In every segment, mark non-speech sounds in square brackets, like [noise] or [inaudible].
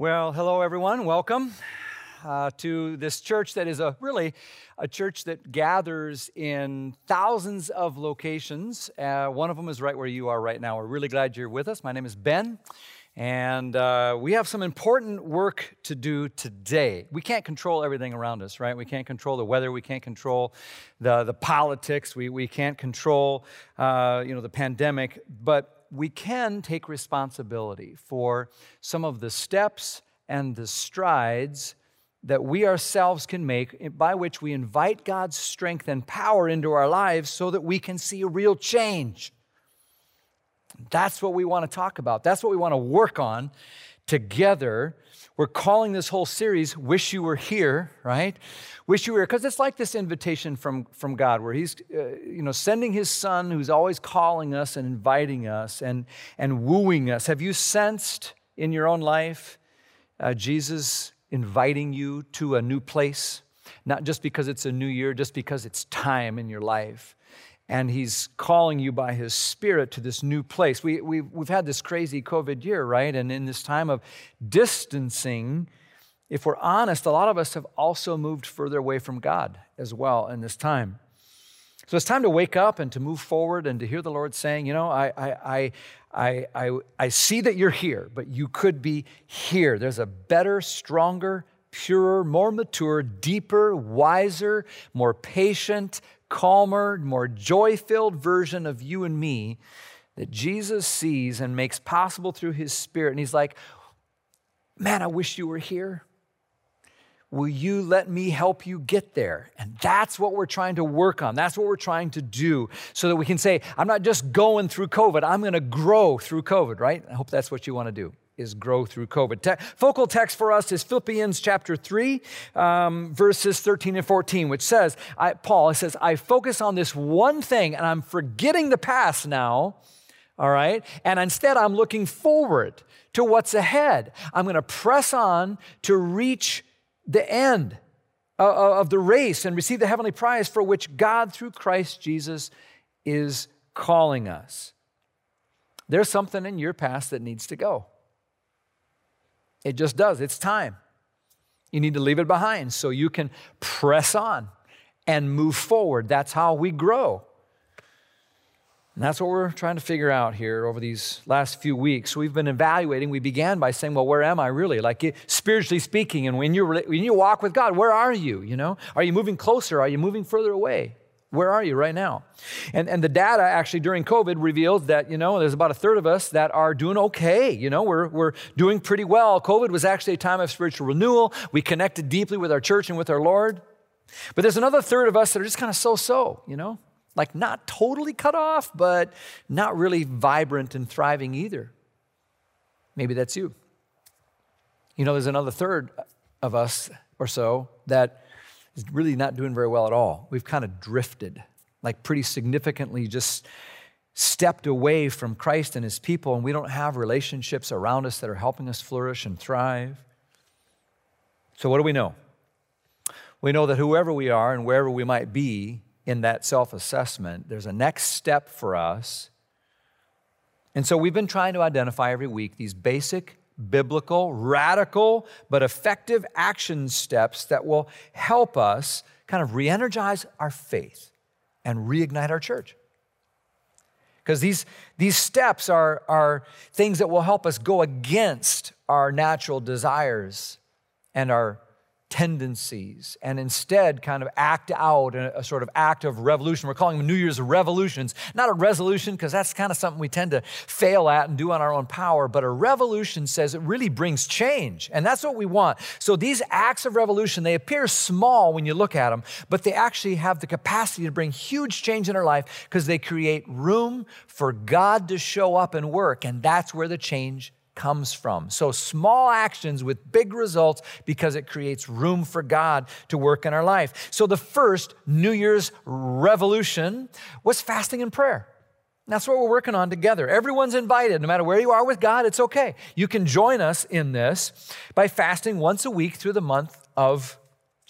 Well, hello everyone. Welcome uh, to this church that is a really a church that gathers in thousands of locations. Uh, one of them is right where you are right now. We're really glad you're with us. My name is Ben. And uh, we have some important work to do today. We can't control everything around us, right? We can't control the weather. We can't control the, the politics. We, we can't control, uh, you know, the pandemic. But we can take responsibility for some of the steps and the strides that we ourselves can make by which we invite God's strength and power into our lives so that we can see a real change. That's what we want to talk about. That's what we want to work on together. We're calling this whole series Wish You Were Here, right? Wish You Were Here, because it's like this invitation from, from God where He's uh, you know, sending His Son who's always calling us and inviting us and, and wooing us. Have you sensed in your own life uh, Jesus inviting you to a new place? Not just because it's a new year, just because it's time in your life and he's calling you by his spirit to this new place. We, we, we've had this crazy COVID year, right? And in this time of distancing, if we're honest, a lot of us have also moved further away from God as well in this time. So it's time to wake up and to move forward and to hear the Lord saying, you know, I, I, I, I, I see that you're here, but you could be here. There's a better, stronger, purer, more mature, deeper, wiser, more patient, calmer, more joy filled version of you and me that Jesus sees and makes possible through his spirit. And he's like, Man, I wish you were here. Will you let me help you get there? And that's what we're trying to work on. That's what we're trying to do so that we can say, I'm not just going through COVID, I'm going to grow through COVID, right? I hope that's what you want to do is grow through COVID. Te- focal text for us is Philippians chapter 3, um, verses 13 and 14, which says, I, Paul says, I focus on this one thing and I'm forgetting the past now, all right? And instead, I'm looking forward to what's ahead. I'm going to press on to reach the end of the race and receive the heavenly prize for which God, through Christ Jesus, is calling us. There's something in your past that needs to go. It just does. It's time. You need to leave it behind so you can press on and move forward. That's how we grow. And that's what we're trying to figure out here over these last few weeks. We've been evaluating. We began by saying, well, where am I really? Like spiritually speaking, and when you, when you walk with God, where are you? You know, are you moving closer? Are you moving further away? Where are you right now? And, and the data actually during COVID reveals that, you know, there's about a third of us that are doing okay. You know, we're, we're doing pretty well. COVID was actually a time of spiritual renewal. We connected deeply with our church and with our Lord. But there's another third of us that are just kind of so so, you know, like not totally cut off, but not really vibrant and thriving either. Maybe that's you. You know, there's another third of us or so that is really not doing very well at all. We've kind of drifted, like pretty significantly just stepped away from Christ and his people, and we don't have relationships around us that are helping us flourish and thrive. So, what do we know? We know that whoever we are and wherever we might be in that self assessment, there's a next step for us. And so, we've been trying to identify every week these basic biblical, radical, but effective action steps that will help us kind of re energize our faith and reignite our church. Because these, these steps are, are things that will help us go against our natural desires and our tendencies and instead kind of act out a, a, sort of act of revolution. We're calling them New Year's revolutions. Not a resolution, because that's kind of something we tend to fail at and do on our own power, but a revolution says it really brings change. And that's what we want. So these acts of revolution, they appear small when you look at them, but they actually have the capacity to bring huge change in our life because they create room for God to show up and work. And that's where the change comes from. So, small actions with big results because it creates room for God to work in our life. So, the first New Year's revolution was fasting and prayer. That's what we're working on together. Everyone's invited. No matter where you are with God, it's okay. You can join us in this by fasting once a week through the month of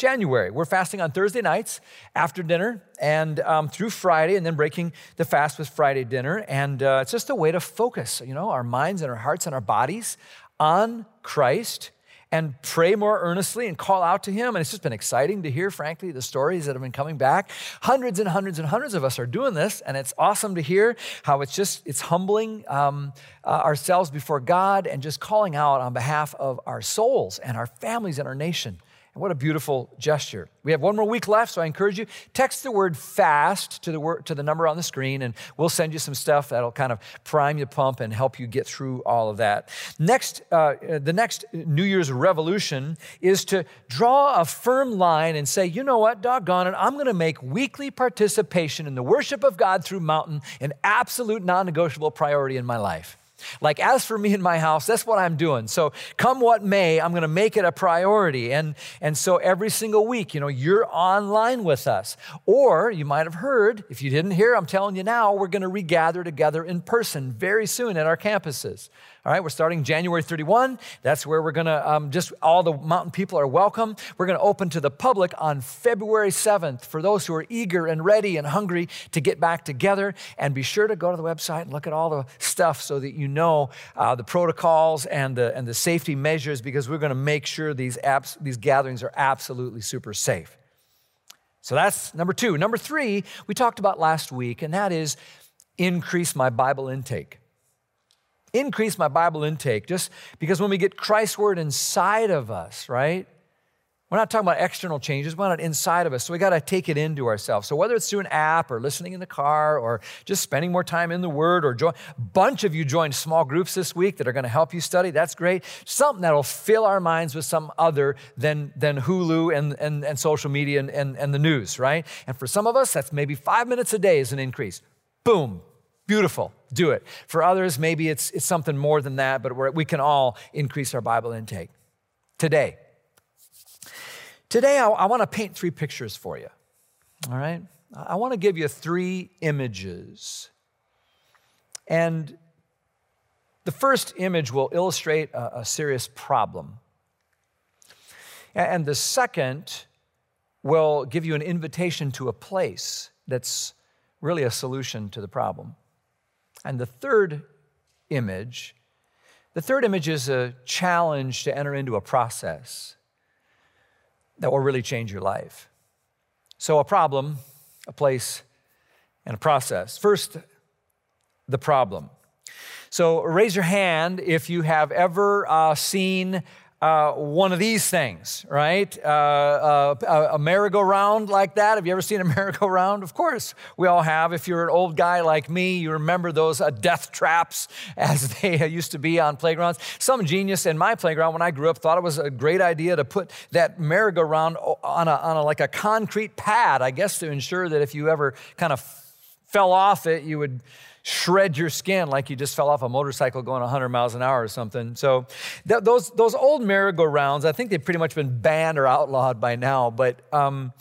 January. We're fasting on Thursday nights after dinner and um, through Friday, and then breaking the fast with Friday dinner. And uh, it's just a way to focus, you know, our minds and our hearts and our bodies on Christ and pray more earnestly and call out to Him. And it's just been exciting to hear, frankly, the stories that have been coming back. Hundreds and hundreds and hundreds of us are doing this, and it's awesome to hear how it's just, it's humbling um, uh, ourselves before God and just calling out on behalf of our souls and our families and our nation. And what a beautiful gesture. We have one more week left, so I encourage you, text the word fast to the, word, to the number on the screen, and we'll send you some stuff that'll kind of prime your pump and help you get through all of that. Next, uh, the next New Year's revolution is to draw a firm line and say, you know what, doggone it, I'm going to make weekly participation in the worship of God through Mountain an absolute non negotiable priority in my life. Like, as for me and my house, that's what I'm doing. So, come what may, I'm going to make it a priority. And, and so, every single week, you know, you're online with us. Or you might have heard, if you didn't hear, I'm telling you now, we're going to regather together in person very soon at our campuses. All right, we're starting January 31. That's where we're going to um, just all the mountain people are welcome. We're going to open to the public on February 7th for those who are eager and ready and hungry to get back together. And be sure to go to the website and look at all the stuff so that you know uh, the protocols and the, and the safety measures because we're going to make sure these, apps, these gatherings are absolutely super safe. So that's number two. Number three, we talked about last week, and that is increase my Bible intake increase my Bible intake just because when we get Christ's word inside of us, right? We're not talking about external changes, we're not inside of us. So we got to take it into ourselves. So whether it's through an app or listening in the car or just spending more time in the Word or join, a bunch of you joined small groups this week that are going to help you study. That's great. Something that'll fill our minds with some other than, than Hulu and, and, and social media and, and, and the news, right? And for some of us, that's maybe five minutes a day is an increase. Boom, Beautiful. Do it. For others, maybe it's, it's something more than that, but we can all increase our Bible intake. Today, today I, I want to paint three pictures for you. All right? I want to give you three images. And the first image will illustrate a, a serious problem. And the second will give you an invitation to a place that's really a solution to the problem. And the third image, the third image is a challenge to enter into a process that will really change your life. So, a problem, a place, and a process. First, the problem. So, raise your hand if you have ever uh, seen uh, one of these things, right? Uh, uh, a merry-go-round like that. Have you ever seen a [laughs] merry-go-round? Of course, we all have. If you're an old guy like me, you remember those uh, death traps [laughs] as they used to be on playgrounds. Some genius in my playground when I grew up thought it was a great idea to put that merry-go-round on a, on a like a concrete pad, I guess, to ensure that if you ever kind of fell off it, you would shred your skin like you just fell off a motorcycle going 100 miles an hour or something. So th- those, those old merry-go-rounds, I think they've pretty much been banned or outlawed by now, but um,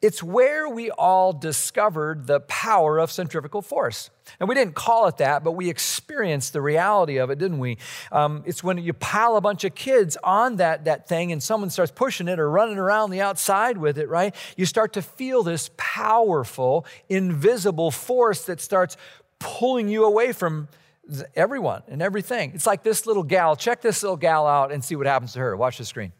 it's where we all discovered the power of centrifugal force. And we didn't call it that, but we experienced the reality of it, didn't we? Um, it's when you pile a bunch of kids on that, that thing and someone starts pushing it or running around the outside with it, right? You start to feel this powerful, invisible force that starts pulling you away from everyone and everything. It's like this little gal. Check this little gal out and see what happens to her. Watch the screen.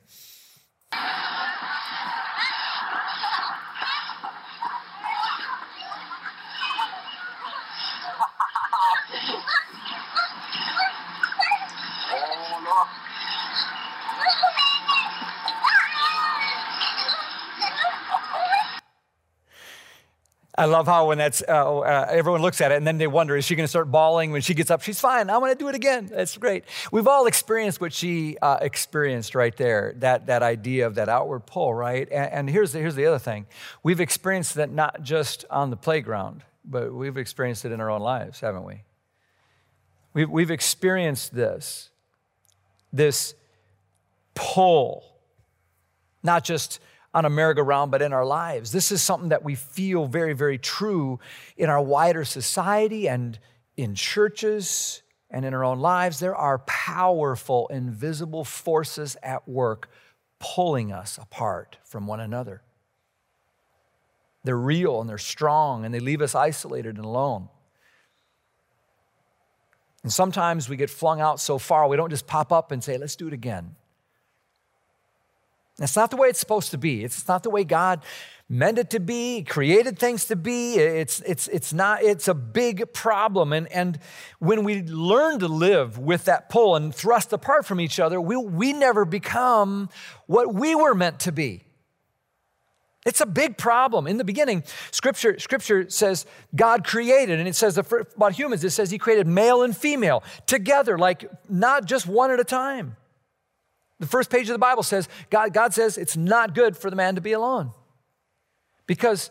I love how when that's uh, uh, everyone looks at it and then they wonder, is she going to start bawling when she gets up? She's fine. I want to do it again. That's great. We've all experienced what she uh, experienced right there. That that idea of that outward pull, right? And, and here's the, here's the other thing. We've experienced that not just on the playground, but we've experienced it in our own lives, haven't we? We've, we've experienced this, this pull, not just on a merry-go-round, but in our lives. This is something that we feel very, very true in our wider society and in churches and in our own lives. There are powerful, invisible forces at work pulling us apart from one another. They're real and they're strong and they leave us isolated and alone. And sometimes we get flung out so far, we don't just pop up and say, let's do it again. That's not the way it's supposed to be. It's not the way God meant it to be, created things to be. It's, it's, it's not, it's a big problem. And, and when we learn to live with that pull and thrust apart from each other, we, we never become what we were meant to be. It's a big problem. In the beginning, scripture, scripture says God created, and it says about humans, it says he created male and female together, like not just one at a time. The first page of the Bible says God, God says it's not good for the man to be alone. Because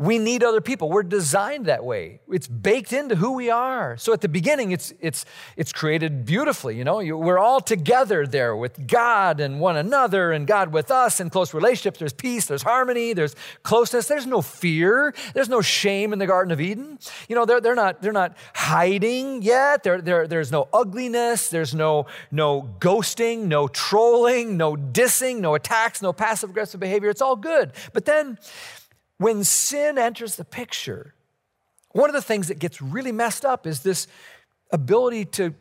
we need other people. We're designed that way. It's baked into who we are. So at the beginning, it's, it's, it's created beautifully. You know, we're all together there with God and one another and God with us in close relationships. There's peace, there's harmony, there's closeness. There's no fear. There's no shame in the Garden of Eden. You know, they're, they're, not, they're not hiding yet. There, there, there's no ugliness. There's no, no ghosting, no trolling, no dissing, no attacks, no passive aggressive behavior. It's all good. But then when sin enters the picture, one of the things that gets really messed up is this ability to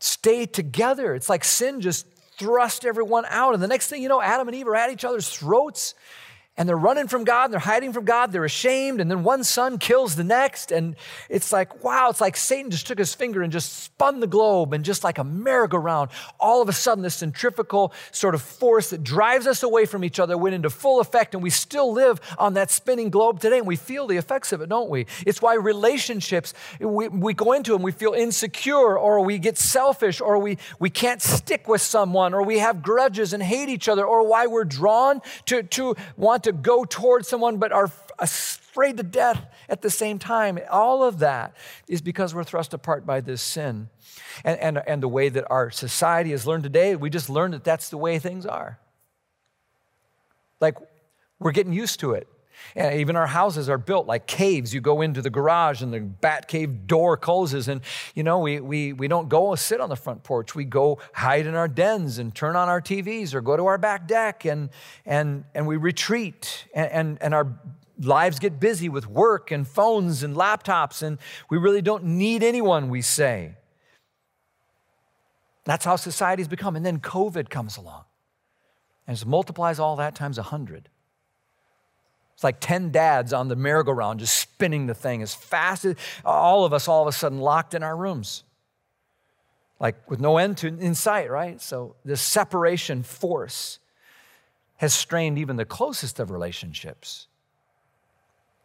stay together. It's like sin just thrust everyone out. And the next thing you know, Adam and Eve are at each other's throats and they're running from God, and they're hiding from God, they're ashamed, and then one son kills the next. And it's like, wow, it's like Satan just took his finger and just spun the globe, and just like a merry-go-round, all of a sudden, this centrifugal sort of force that drives us away from each other went into full effect, and we still live on that spinning globe today, and we feel the effects of it, don't we? It's why relationships, we, we go into them, we feel insecure, or we get selfish, or we, we can't stick with someone, or we have grudges and hate each other, or why we're drawn to, to want to go towards someone but are afraid to death at the same time. All of that is because we're thrust apart by this sin. And, and, and the way that our society has learned today, we just learned that that's the way things are. Like, we're getting used to it. And even our houses are built like caves. You go into the garage and the bat cave door closes. And, you know, we, we, we don't go sit on the front porch. We go hide in our dens and turn on our TVs or go to our back deck and, and, and we retreat. And, and, and our lives get busy with work and phones and laptops. And we really don't need anyone, we say. That's how society's become. And then COVID comes along and it multiplies all that times a hundred. It's like 10 dads on the merry-go-round just spinning the thing as fast as all of us all of a sudden locked in our rooms. Like with no end to, in sight, right? So this separation force has strained even the closest of relationships.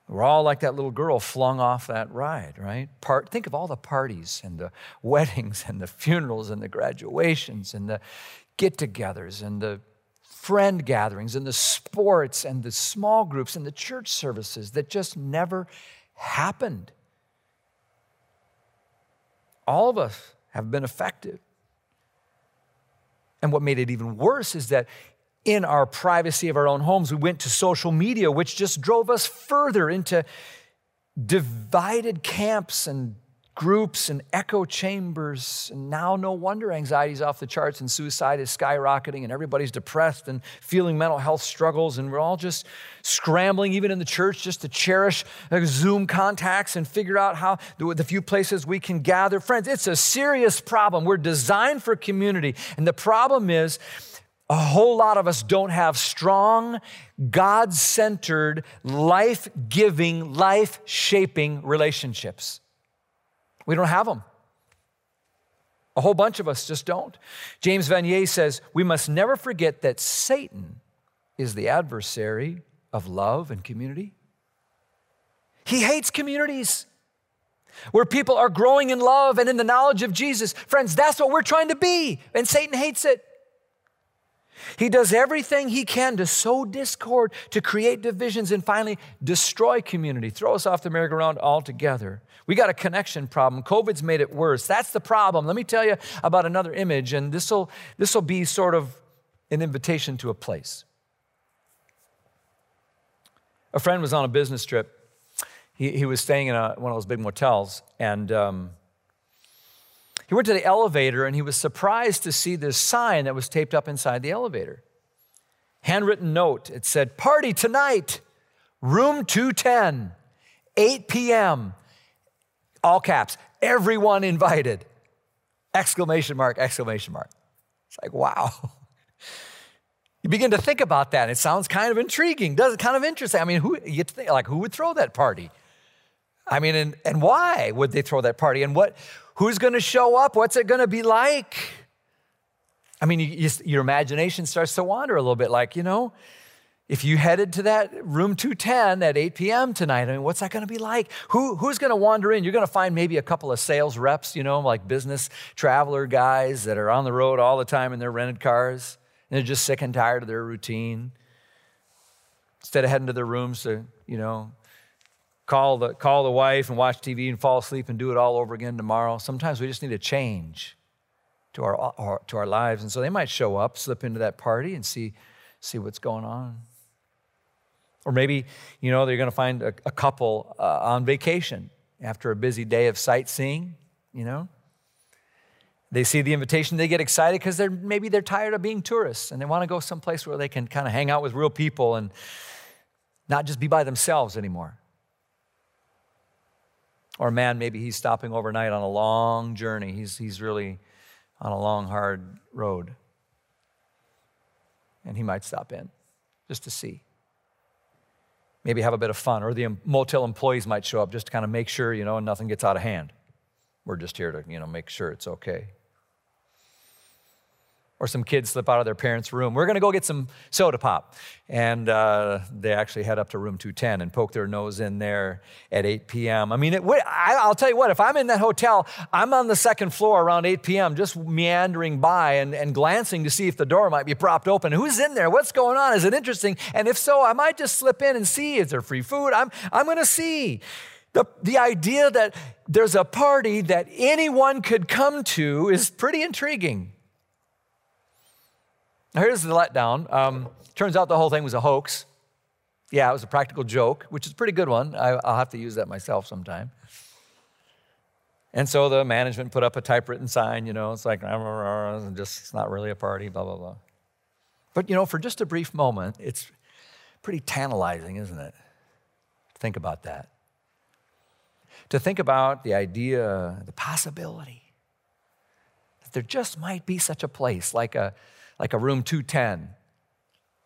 We're all like that little girl flung off that ride, right? Part, think of all the parties and the [laughs] weddings and the funerals and the graduations and the get togethers and the friend gatherings and the sports and the small groups and the church services that just never happened. All of us have been affected. And what made it even worse is that in our privacy of our own homes, we went to social media, which just drove us further into divided camps and groups and echo chambers. And now, no wonder anxiety's off the charts and suicide is skyrocketing and everybody's depressed and feeling mental health struggles. And we're all just scrambling, even in the church, just to cherish uh, Zoom contacts and figure out how the few places we can gather. Friends, it's a serious problem. We're designed for community. And the problem is, a whole lot of us don't have strong, God centered, life giving, life shaping relationships. We don't have them. A whole bunch of us just don't. James Vanier says, We must never forget that Satan is the adversary of love and community. He hates communities where people are growing in love and in the knowledge of Jesus. Friends, that's what we're trying to be, and Satan hates it. He does everything he can to sow discord, to create divisions, and finally destroy community, throw us off the merry-go-round altogether. We got a connection problem. COVID's made it worse. That's the problem. Let me tell you about another image, and this will this will be sort of an invitation to a place. A friend was on a business trip. He, he was staying in a, one of those big motels, and um, he went to the elevator and he was surprised to see this sign that was taped up inside the elevator. Handwritten note. It said, Party tonight, room 210, 8 p.m. All caps, everyone invited. Exclamation mark, exclamation mark. It's like, wow. [laughs] You begin to think about that. It sounds kind of intriguing, does it? Kind of interesting. I mean, who you think, like who would throw that party? I mean, and, and why would they throw that party? And what who's going to show up? What's it going to be like? I mean, you, you, your imagination starts to wander a little bit like, you know, if you headed to that room 210 at 8 p.m. tonight, I mean, what's that going to be like? Who, who's going to wander in? You're going to find maybe a couple of sales reps, you know, like business traveler guys that are on the road all the time in their rented cars, and they're just sick and tired of their routine. Instead of heading to their rooms to, you know, call the, call the wife and watch TV and fall asleep and do it all over again tomorrow, sometimes we just need a change to our, our to our lives. And so they might show up, slip into that party, and see, see what's going on. Or maybe, you know, they're going to find a, a couple uh, on vacation after a busy day of sightseeing, you know. They see the invitation, they get excited because they're maybe they're tired of being tourists and they want to go someplace where they can kind of hang out with real people and not just be by themselves anymore. Or man, maybe he's stopping overnight on a long journey. He's, he's really on a long, hard road. And he might stop in just to see maybe have a bit of fun. Or the motel employees might show up just to kind of make sure, you know, nothing gets out of hand. We're just here to, you know, make sure it's okay or some kids slip out of their parents' room. We're going to go get some soda pop. And uh, they actually head up to room 210 and poke their nose in there at 8 p.m. I mean, it, I'll tell you what, if I'm in that hotel, I'm on the second floor around 8 p.m., just meandering by and, and glancing to see if the door might be propped open. Who's in there? What's going on? Is it interesting? And if so, I might just slip in and see. Is there free food? I'm, I'm going to see. The, the idea that there's a party that anyone could come to is pretty intriguing. Here's the letdown. Um, turns out the whole thing was a hoax. Yeah, it was a practical joke, which is a pretty good one. I, will have to use that myself sometime. And so the management put up a typewritten sign, you know, it's like, just it's not really a party, blah, blah, blah. But, you know, for just a brief moment, it's pretty tantalizing, isn't it? Think about that. To think about the idea, the possibility that there just might be such a place, like a like a room 210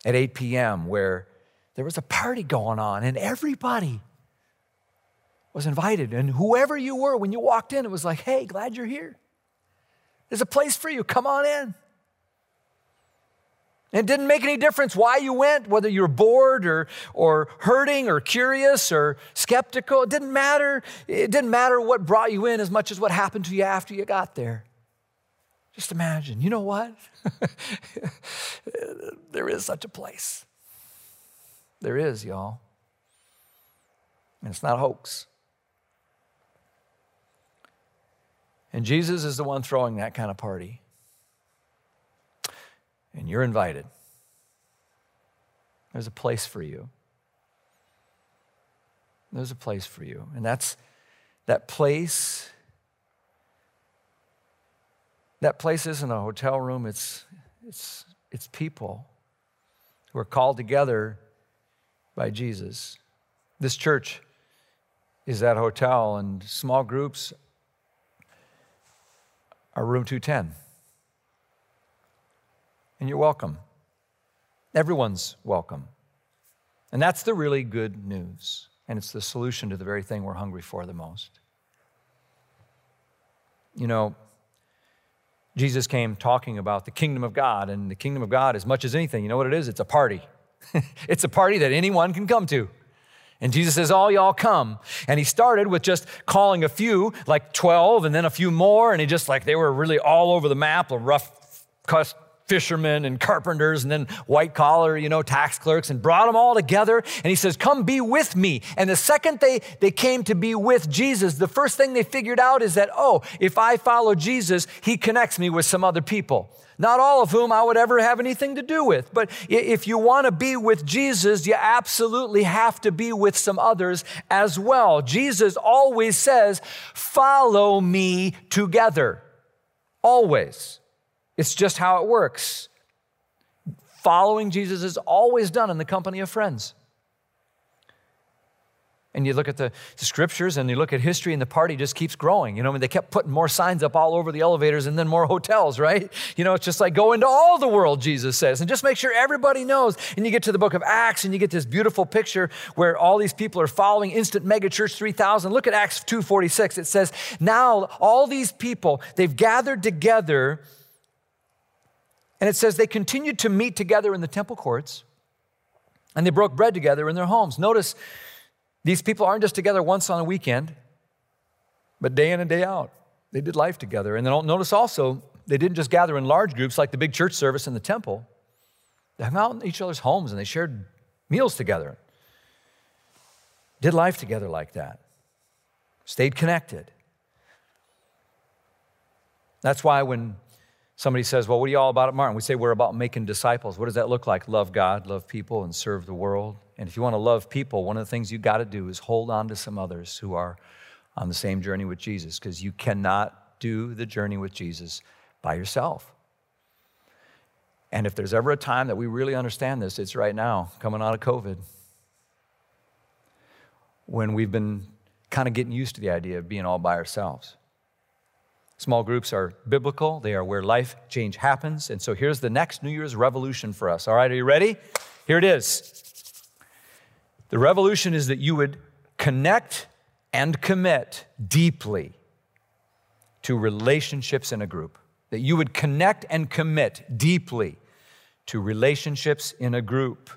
at 8 p.m., where there was a party going on and everybody was invited. And whoever you were, when you walked in, it was like, hey, glad you're here. There's a place for you. Come on in. It didn't make any difference why you went, whether you're bored or, or hurting or curious or skeptical. It didn't matter. It didn't matter what brought you in as much as what happened to you after you got there. Just imagine, you know what? [laughs] there is such a place. There is, y'all. And it's not a hoax. And Jesus is the one throwing that kind of party. And you're invited. There's a place for you. There's a place for you. And that's that place that place isn't a hotel room, it's, it's, it's people who are called together by Jesus. This church is that hotel, and small groups are room 210. And you're welcome. Everyone's welcome. And that's the really good news. And it's the solution to the very thing we're hungry for the most. You know, Jesus came talking about the kingdom of God, and the kingdom of God, as much as anything, you know what it is? It's a party. [laughs] it's a party that anyone can come to. And Jesus says, All y'all come. And he started with just calling a few, like 12, and then a few more. And he just like, they were really all over the map, a rough fishermen and carpenters and then white collar, you know, tax clerks and brought them all together. And he says, Come be with me. And the second they, they came to be with Jesus, the first thing they figured out is that, oh, if I follow Jesus, he connects me with some other people. Not all of whom I would ever have anything to do with. But if you want to be with Jesus, you absolutely have to be with some others as well. Jesus always says, Follow me together. Always. It's just how it works. Following Jesus is always done in the company of friends. And you look at the, the, scriptures and you look at history, and the party just keeps growing. You know, I mean, they kept putting more signs up all over the elevators and then more hotels, right? You know, it's just like go into all the world, Jesus says, and just make sure everybody knows. And you get to the book of Acts and you get this beautiful picture where all these people are following instant megachurch 3000. Look at Acts 2:46. It says, "Now all these people, they've gathered together and it says they continued to meet together in the temple courts and they broke bread together in their homes. Notice these people aren't just together once on a weekend, but day in and day out. They did life together. And then notice also, they didn't just gather in large groups like the big church service in the temple. They hung out in each other's homes and they shared meals together. Did life together like that. Stayed connected. That's why when somebody says, Well, what are you all about at Mountain? We say we're about making disciples. What does that look like? Love God, love people, and serve the world. And if you want to love people, one of the things you got to do is hold on to some others who are on the same journey with Jesus, because you cannot do the journey with Jesus by yourself. And if there's ever a time that we really understand this, it's right now, coming out of COVID, when we've been kind of getting used to the idea of being all by ourselves. Small groups are biblical, they are where life change happens. And so here's the next New Year's revolution for us. All right, are you ready? Here it is. The revolution is that you would connect and commit deeply to relationships in a group. That you would connect and commit deeply to relationships in a group.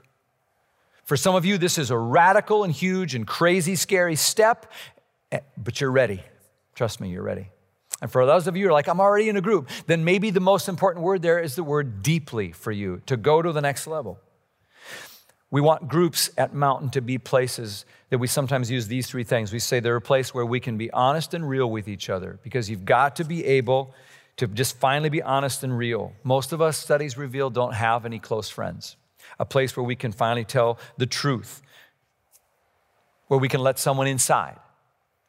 For some of you, this is a radical and huge and crazy, scary step, eh, but you're ready. Trust me, you're ready. And for those of you who are like, I'm already in a group, then maybe the most important word there is the word deeply for you to go to the next level. We want groups at Mountain to be places that we sometimes use these three things. We say they're a place where we can be honest and real with each other because you've got to be able to just finally be honest and real. Most of us, studies reveal, don't have any close friends. A place where we can finally tell the truth, where we can let someone inside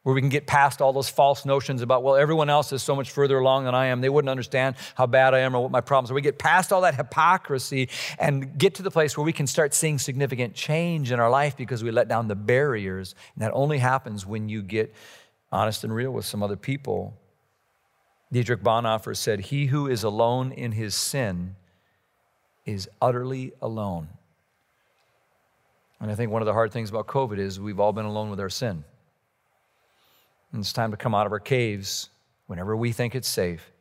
where we can get past all those false notions about, well, everyone else is so much further along than I am. They wouldn't understand how bad I am or what my problems are. We get past all that hypocrisy and get to the place where we can start seeing significant change in our life because we let down the barriers. And that only happens when you get honest and real with some other people. Dietrich Bonhoeffer said, He who is alone in his sin is utterly alone. And I think one of the hard things about COVID is we've all been alone with our sin. And it's time to come out of our caves whenever we think it's safe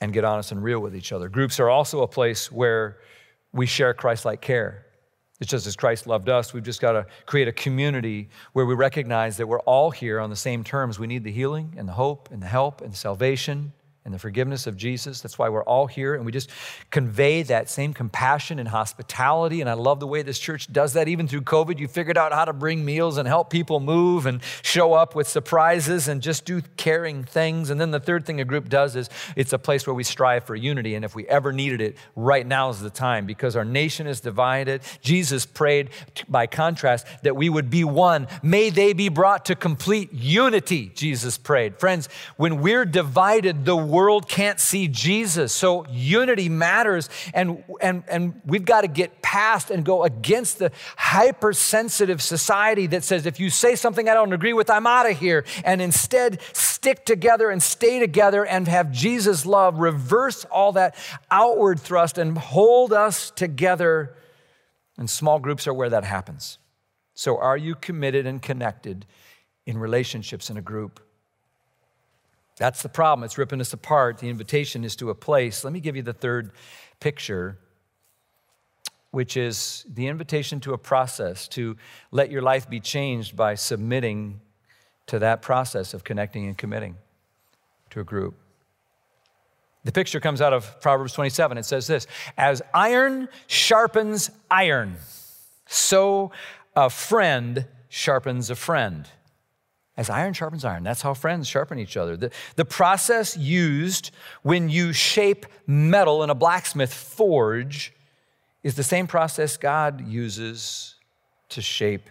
and get honest and real with each other. Groups are also a place where we share Christ like care. It's just as Christ loved us, we've just got to create a community where we recognize that we're all here on the same terms. We need the healing and the hope and the help and salvation and the forgiveness of Jesus. That's why we're all here. And we just convey that same compassion and hospitality. And I love the way this church does that. Even through COVID, you figured out how to bring meals and help people move and show up with surprises and just do caring things. And then the third thing a group does is it's a place where we strive for unity. And if we ever needed it, right now is the time because our nation is divided. Jesus prayed, by contrast, that we would be one. May they be brought to complete unity, Jesus prayed. Friends, when we're divided, the world can't see Jesus. So unity matters, and, and, and we've got to get past and go against the hypersensitive society that says if you say something I don't agree with, I'm out of here. And instead, stick together and stay together and have Jesus' love reverse all that outward thrust and hold us together. And small groups are where that happens. So, are you committed and connected in relationships in a group? That's the problem. It's ripping us apart. The invitation is to a place. Let me give you the third picture, which is the invitation to a process, to let your life be changed by submitting to that process of connecting and committing to a group. The picture comes out of Proverbs 27. It says this As iron sharpens iron, so a friend sharpens a friend. As iron sharpens iron, that's how friends sharpen each other. The, the process used when you shape metal in a blacksmith forge is the same process God uses to shape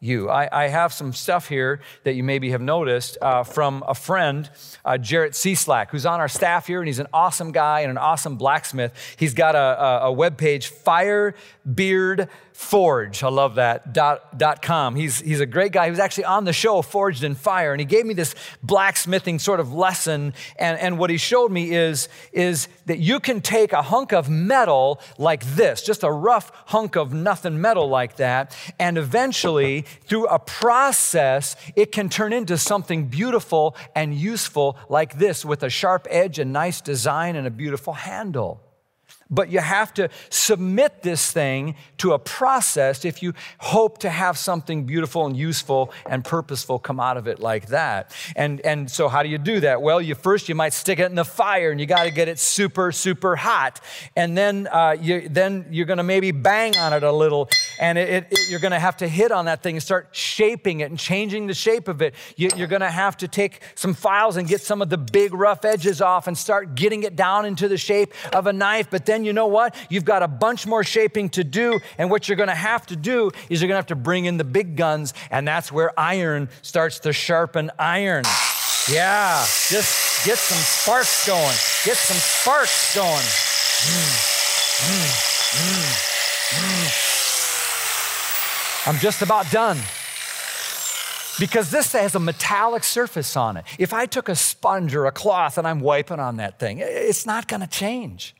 you. I, I, have some stuff here that you maybe have noticed uh, from a friend, uh, Jarrett Cieslak, who's on our staff here, and he's an awesome guy and an awesome blacksmith. He's got a, a, a web page, Firebeard Forge. I love that. Dot, dot com. He's, he's a great guy. He was actually on the show, Forged in Fire, and he gave me this blacksmithing sort of lesson. And, and what he showed me is, is that you can take a hunk of metal like this, just a rough hunk of nothing metal like that, and eventually, through a process, it can turn into something beautiful and useful like this with a sharp edge, a nice design, and a beautiful handle. But you have to submit this thing to a process if you hope to have something beautiful and useful and purposeful come out of it like that. And, and so, how do you do that? Well, you first you might stick it in the fire, and you got to get it super, super hot. And then, uh, you, then you're going to maybe bang on it a little, and it, it, you're going to have to hit on that thing and start shaping it and changing the shape of it. You, you're going to have to take some files and get some of the big rough edges off and start getting it down into the shape of a knife. But then then you know what? You've got a bunch more shaping to do. And what you're going to have to do is you're going to have to bring in the big guns. And that's where iron starts to sharpen iron. Yeah, just get some sparks going. Get some sparks going. Mm, mm, mm, I'm just about done because this has a metallic surface on it. If I took a sponge or a cloth and I'm wiping on that thing, it's not going to change.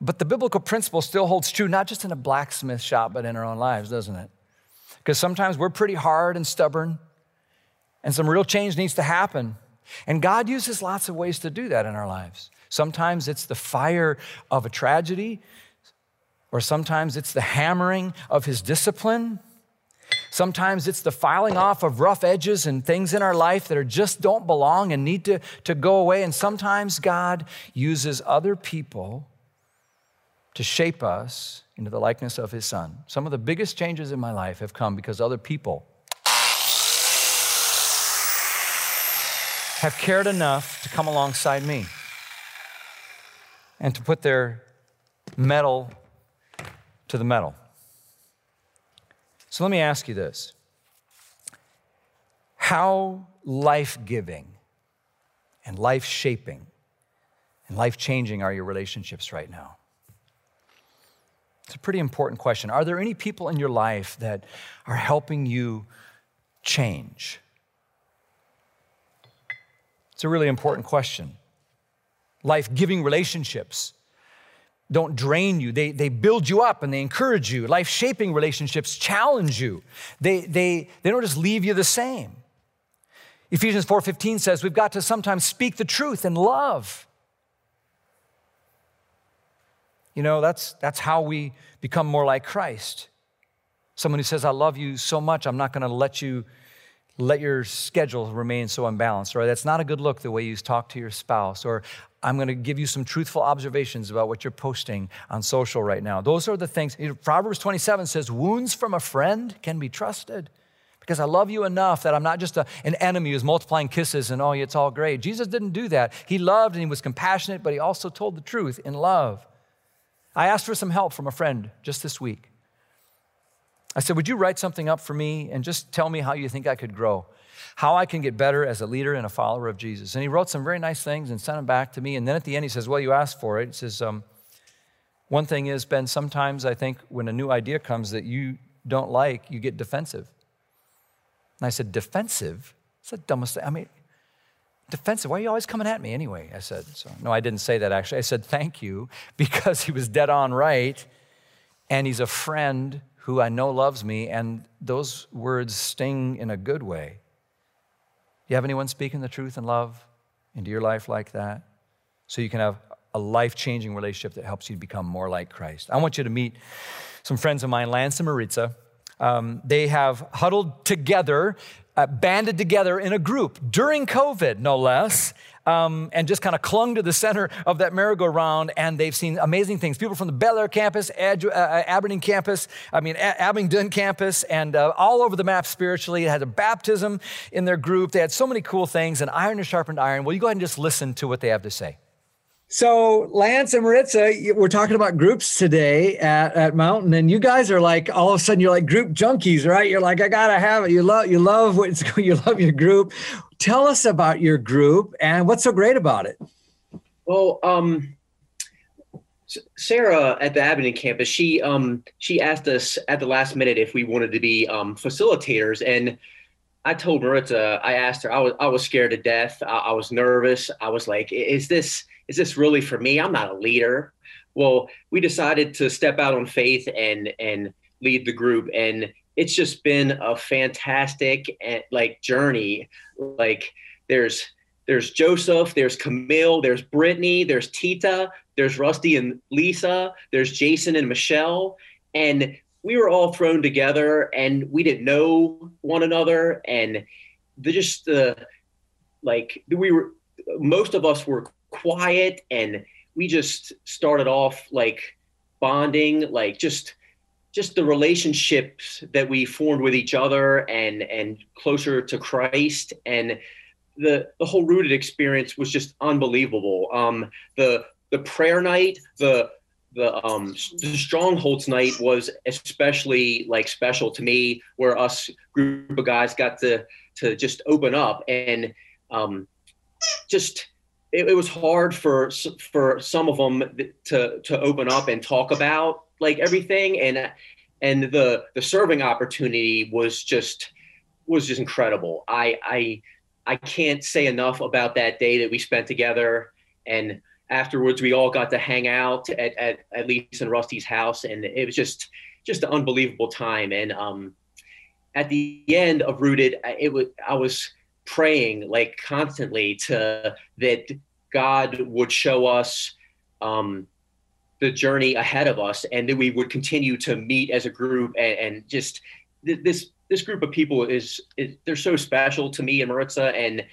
But the biblical principle still holds true, not just in a blacksmith shop, but in our own lives, doesn't it? Because sometimes we're pretty hard and stubborn, and some real change needs to happen. And God uses lots of ways to do that in our lives. Sometimes it's the fire of a tragedy, or sometimes it's the hammering of his discipline. Sometimes it's the filing off of rough edges and things in our life that are just don't belong and need to, to go away. And sometimes God uses other people to shape us into the likeness of his son. Some of the biggest changes in my life have come because other people have cared enough to come alongside me and to put their metal to the metal. So let me ask you this How life giving and life shaping and life changing are your relationships right now? It's a pretty important question. Are there any people in your life that are helping you change? It's a really important question. Life giving relationships don't drain you, they, they build you up and they encourage you. Life shaping relationships challenge you, they, they, they don't just leave you the same. Ephesians 4:15 says we've got to sometimes speak the truth in love. You know, that's, that's how we become more like Christ. Someone who says, I love you so much, I'm not going to let you let your schedule remain so unbalanced, or that's not a good look the way you talk to your spouse, or I'm going to give you some truthful observations about what you're posting on social right now. Those are the things. Proverbs 27 says, Wounds from a friend can be trusted because I love you enough that I'm not just a, an enemy who's multiplying kisses and, oh, it's all great. Jesus didn't do that. He loved and he was compassionate, but he also told the truth in love. I asked for some help from a friend just this week. I said, Would you write something up for me and just tell me how you think I could grow? How I can get better as a leader and a follower of Jesus. And he wrote some very nice things and sent them back to me. And then at the end, he says, Well, you asked for it. He says, um, One thing is, Ben, sometimes I think when a new idea comes that you don't like, you get defensive. And I said, Defensive? It's the dumbest thing. I mean, defensive. Why are you always coming at me anyway? I said, so no, I didn't say that actually. I said, thank you, [laughs] because he was dead on right. And he's a friend who I know loves me. And those words sting in a good way. Do you have anyone speaking the truth and love into your life like that? So you can have a life changing relationship that helps you become more like Christ. I want you to meet some friends of mine, Lance and Maritza. Um, they have huddled together uh, banded together in a group during COVID, no less, um, and just kind of clung to the center of that merry-go-round. And they've seen amazing things. People from the Bel Air campus, Ad, uh, uh Aberdeen campus, I mean, a- Abingdon campus, and uh, all over the map spiritually. They had a baptism in their group. They had so many cool things, and iron has sharpened iron. Well, you go ahead and just listen to what they have to say. So Lance and Maritza, we're talking about groups today at, at Mountain, and you guys are like all of a sudden you're like group junkies, right? You're like, I gotta have it. You love you love what's [laughs] you love your group. Tell us about your group and what's so great about it. Well, um, Sarah at the Abingdon campus, she um, she asked us at the last minute if we wanted to be um, facilitators, and I told Maritza, I asked her, I was I was scared to death. I, I was nervous. I was like, is this is this really for me? I'm not a leader. Well, we decided to step out on faith and and lead the group, and it's just been a fantastic and like journey. Like there's there's Joseph, there's Camille, there's Brittany, there's Tita, there's Rusty and Lisa, there's Jason and Michelle, and we were all thrown together, and we didn't know one another, and the just the like we were most of us were quiet and we just started off like bonding like just just the relationships that we formed with each other and and closer to Christ. And the the whole rooted experience was just unbelievable. Um the the prayer night the the um the strongholds night was especially like special to me where us group of guys got to to just open up and um just it, it, was hard for for some of them to to open up and talk about like everything and and the the serving opportunity was just was just incredible. I i i can't say enough about that day that we spent together and afterwards we all got to hang out at at, at Lisa and Rusty's house and it was just just an unbelievable time and um at the end of rooted it was i was praying like constantly to that God would show us um, the journey ahead of us, and that we would continue to meet as a group and, and just th- this this group of people is, is, they're so special to me and Maritza, and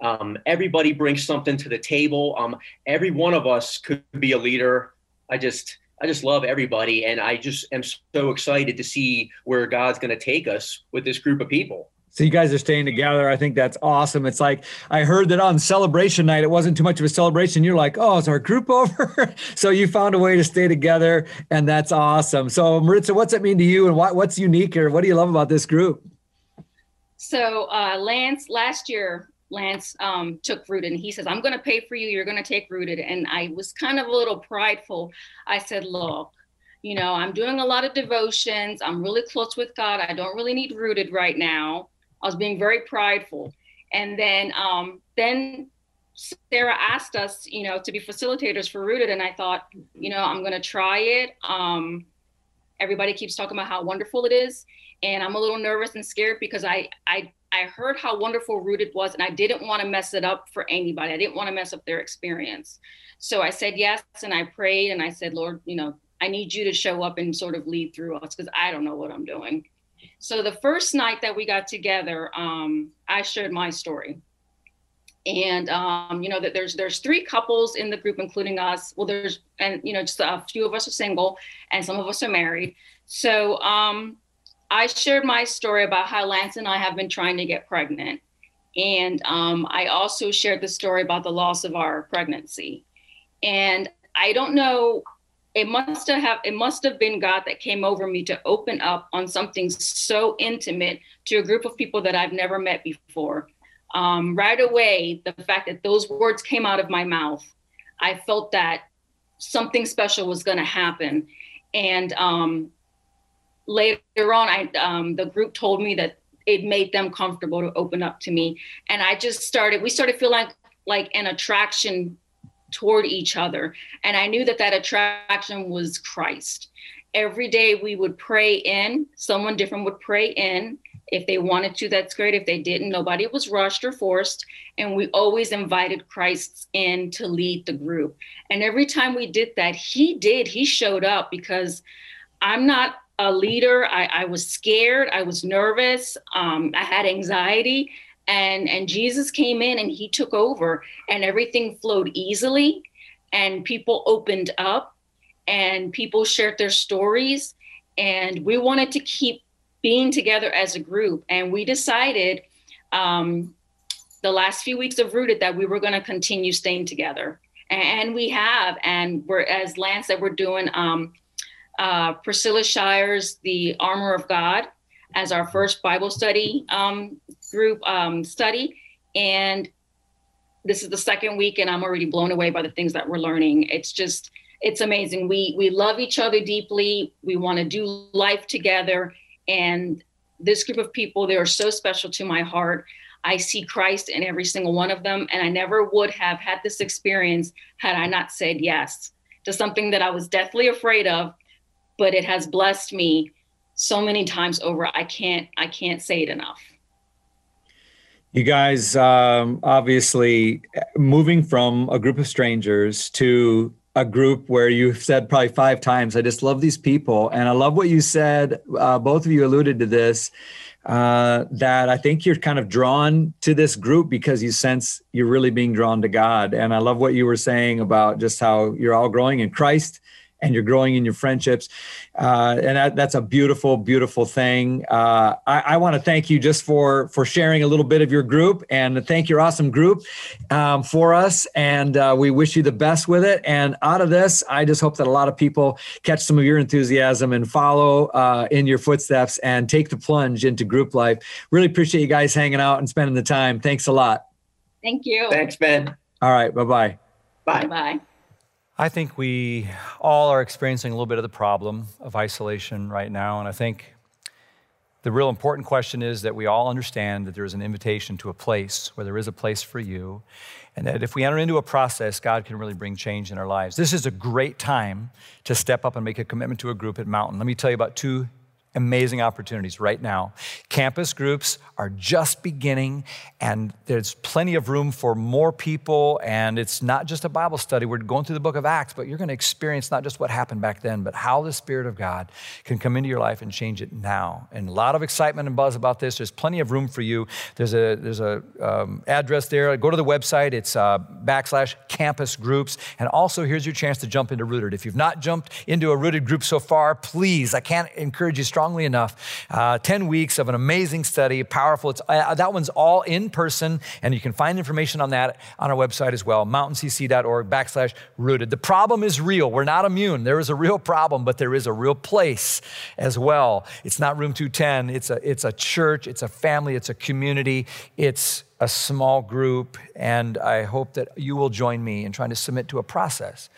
um, everybody brings something to the table. Um, every one of us could be a leader. I just I just love everybody, and I just am so excited to see where God's going to take us with this group of people. So you guys are staying together. I think that's awesome. It's like I heard that on celebration night, it wasn't too much of a celebration. You're like, oh, is our group [laughs] over? so you found a way to stay together, and that's awesome. So Maritza, what's it mean to you, and what, what's unique or what do you love about this group? So uh, Lance, last year, Lance um, took Rooted, and he says, "I'm going to pay for you. You're going to take Rooted." And I was kind of a little prideful. I said, "Look." You know, I'm doing a lot of devotions. I'm really close with God. I don't really need rooted right now I was being very prideful. And then um, then Sarah asked us, you know, to be facilitators for Rooted, and I thought, you know, I'm to try it. Um, everybody keeps talking about how wonderful it is, and I'm a little nervous and scared because I I I heard how wonderful Rooted was, and I didn't want to mess it up for anybody. I didn't want to mess up their experience. So I said yes, and I prayed, and I said, Lord, you know, I need you to show up and sort of lead through us because I don't know what I'm doing. So the first night that we got together, um, I shared my story. And um, you know that there's there's three couples in the group, including us. Well, there's and you know just a few of us are single, and some of us are married. So um, I shared my story about how Lance and I have been trying to get pregnant, and um, I also shared the story about the loss of our pregnancy. And I don't know it must have it must have been god that came over me to open up on something so intimate to a group of people that i've never met before. Um, right away the fact that those words came out of my mouth i felt that something special was going to happen. And um, later on I, um, the group told me that it made them comfortable to open up to me. And i just started we started feeling like like an attraction toward each other. And I knew that that attraction was Christ. Every day we would pray in, someone different would pray in. If they wanted to, that's great. If they didn't, nobody was rushed or forced. And we always invited Christ in to lead the group. And every time we did that, he did, he showed up because I'm not a leader. I, I was scared. I was nervous. Um, I had anxiety and and jesus came in and he took over and everything flowed easily and people opened up and people shared their stories. And we wanted to keep being together as a group. And we decided um, the last few weeks of rooted that we were going to continue staying together. And we have and we're as lance said we're doing um, uh, Priscilla Shirer's the armor of god as our first bible study um, group um, study and this is the second week and i'm already blown away by the things that we're learning it's just it's amazing we we love each other deeply we want to do life together and this group of people they are so special to my heart I see Christ in every single one of them. And I never would have had this experience had I not said yes to something that I was deathly afraid of, but it has blessed me so many times over. I can't, I can't say it enough. You guys, um, obviously, moving from a group of strangers to a group where you've said probably five times, I just love these people. And I love what you said. Uh, both of you alluded to this uh, that I think you're kind of drawn to this group because you sense you're really being drawn to God. And I love what you were saying about just how you're all growing in Christ and you're growing in your friendships. Uh, and that, that's a beautiful, beautiful thing. Uh, I, I want to thank you just for for sharing a little bit of your group and thank your awesome group um, for us. And uh, we wish you the best with it. And out of this, I just hope that a lot of people catch some of your enthusiasm and follow uh, in your footsteps and take the plunge into group life. Really appreciate you guys hanging out and spending the time. Thanks a lot. Thank you. Thanks, Ben. All right. Bye-bye. Bye. Bye. I think we all are experiencing a little bit of the problem of isolation right now. And I think the real important question is that we all understand that there is an invitation to a place where there is a place for you. And that if we enter into a process, God can really bring change in our lives. This is a great time to step up and make a commitment to a group at Mountain. Let me tell you about two amazing opportunities right now. Campus groups are just beginning, and there's plenty of room for more people. And it's not just a Bible study. We're going through the book of Acts, but you're going to experience not just what happened back then, but how the Spirit of God can come into your life and change it now. And a lot of excitement and buzz about this. There's plenty of room for you. There's a there's a um, address there. Go to the website. It's uh, backslash campus groups. And also, here's your chance to jump into Rooted. If you've not jumped into a Rooted group so far, please, I can't encourage you strongly strongly enough. Uh, 10 weeks of an amazing study, powerful. It's, uh, that one's all in person, and you can find information on that on our website as well, mountaincc.org backslash rooted. The problem is real. We're not immune. There is a real problem, but there is a real place as well. It's not room 210. It's a, it's a church, it's a family, it's a community, it's a small group, and I hope that you will join me in trying to submit to a process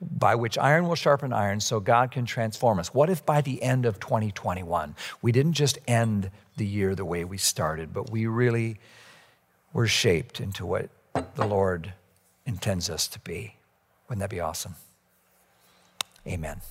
by which iron will sharpen iron so God can transform us. What if by the end of 2021, we didn't just end the year the way we started, but we really were shaped into what the Lord intends us to be? Wouldn't that be awesome? Amen.